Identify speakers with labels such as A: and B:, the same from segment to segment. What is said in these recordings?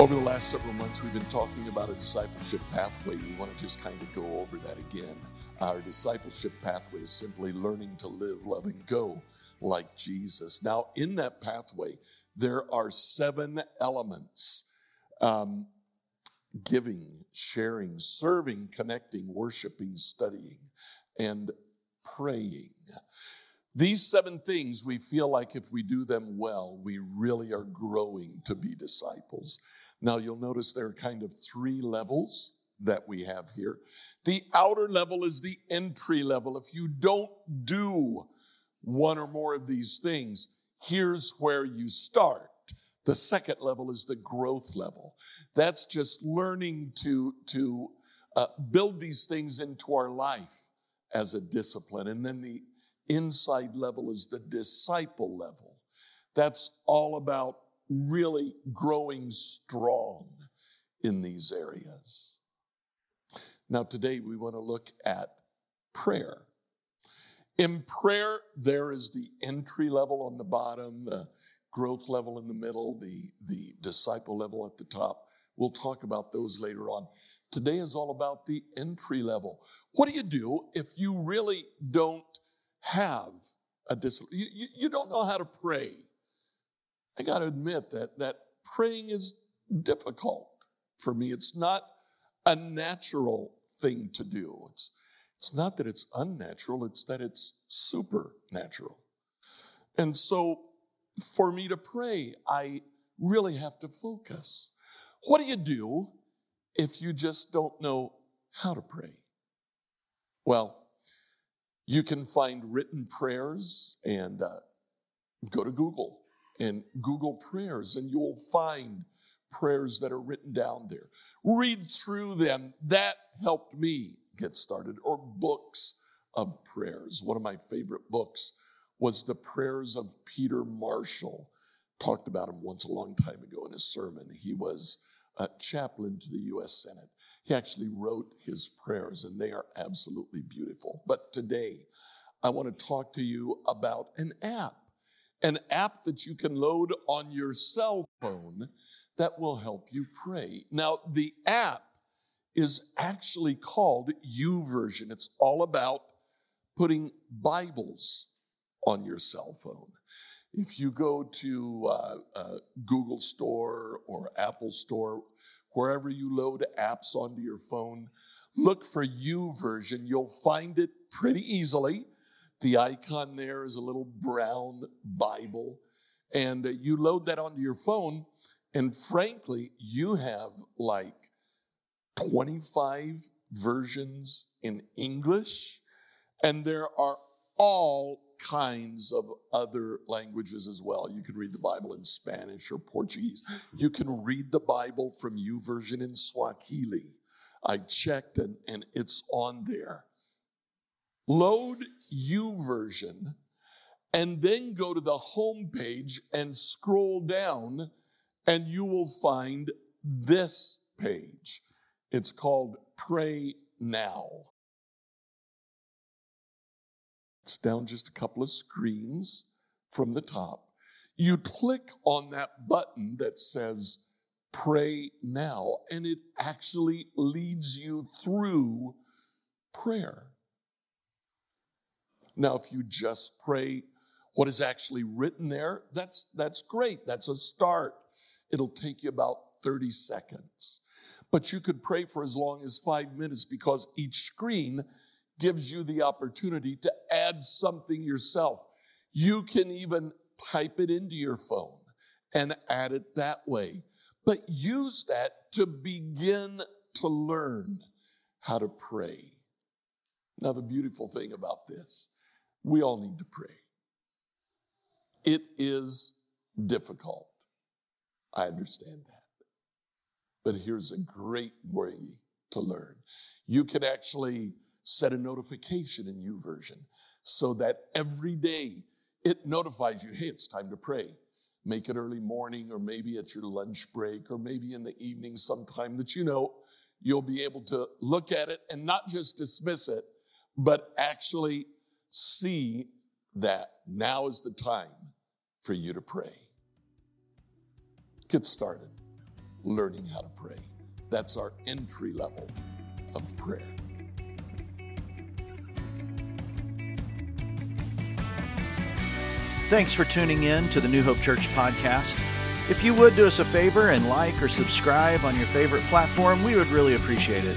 A: Over the last several months, we've been talking about a discipleship pathway. We want to just kind of go over that again. Our discipleship pathway is simply learning to live, love, and go like Jesus. Now, in that pathway, there are seven elements um, giving, sharing, serving, connecting, worshiping, studying, and praying. These seven things, we feel like if we do them well, we really are growing to be disciples. Now, you'll notice there are kind of three levels that we have here. The outer level is the entry level. If you don't do one or more of these things, here's where you start. The second level is the growth level. That's just learning to, to uh, build these things into our life as a discipline. And then the inside level is the disciple level. That's all about really growing strong in these areas. Now, today we want to look at prayer. In prayer, there is the entry level on the bottom, the growth level in the middle, the, the disciple level at the top. We'll talk about those later on. Today is all about the entry level. What do you do if you really don't have a discipline? You, you, you don't know how to pray. I got to admit that, that praying is difficult for me. It's not a natural thing to do. It's, it's not that it's unnatural, it's that it's supernatural. And so for me to pray, I really have to focus. What do you do if you just don't know how to pray? Well, you can find written prayers and uh, go to Google and Google prayers, and you'll find prayers that are written down there. Read through them. That helped me get started. Or books of prayers. One of my favorite books was The Prayers of Peter Marshall. Talked about him once a long time ago in a sermon. He was a chaplain to the U.S. Senate. He actually wrote his prayers, and they are absolutely beautiful. But today, I want to talk to you about an app an app that you can load on your cell phone that will help you pray. Now, the app is actually called YouVersion. It's all about putting Bibles on your cell phone. If you go to uh, uh, Google Store or Apple Store, wherever you load apps onto your phone, look for YouVersion. You'll find it pretty easily. The icon there is a little brown Bible. And uh, you load that onto your phone, and frankly, you have like 25 versions in English, and there are all kinds of other languages as well. You can read the Bible in Spanish or Portuguese. You can read the Bible from U YouVersion in Swahili. I checked and, and it's on there. Load YouVersion and then go to the home page and scroll down and you will find this page. It's called Pray Now. It's down just a couple of screens from the top. You click on that button that says Pray Now, and it actually leads you through prayer. Now, if you just pray what is actually written there, that's, that's great. That's a start. It'll take you about 30 seconds. But you could pray for as long as five minutes because each screen gives you the opportunity to add something yourself. You can even type it into your phone and add it that way. But use that to begin to learn how to pray. Now, the beautiful thing about this we all need to pray. It is difficult. I understand that. But here's a great way to learn. You can actually set a notification in YouVersion so that every day it notifies you, hey, it's time to pray. Make it early morning or maybe at your lunch break or maybe in the evening sometime that you know you'll be able to look at it and not just dismiss it, but actually see that now is the time for you to pray. Get started learning how to pray. That's our entry level of prayer.
B: Thanks for tuning in to the New Hope Church podcast. If you would do us a favor and like or subscribe on your favorite platform, we would really appreciate it.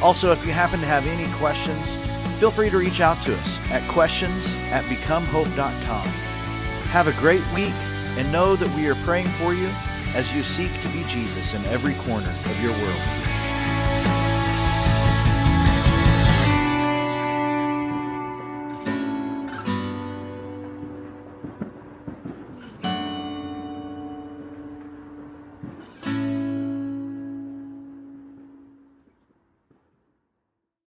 B: Also, if you happen to have any questions, feel free to reach out to us at questions at becomehope.com. Have a great week and know that we are praying for you as you seek to be Jesus in every corner of your world.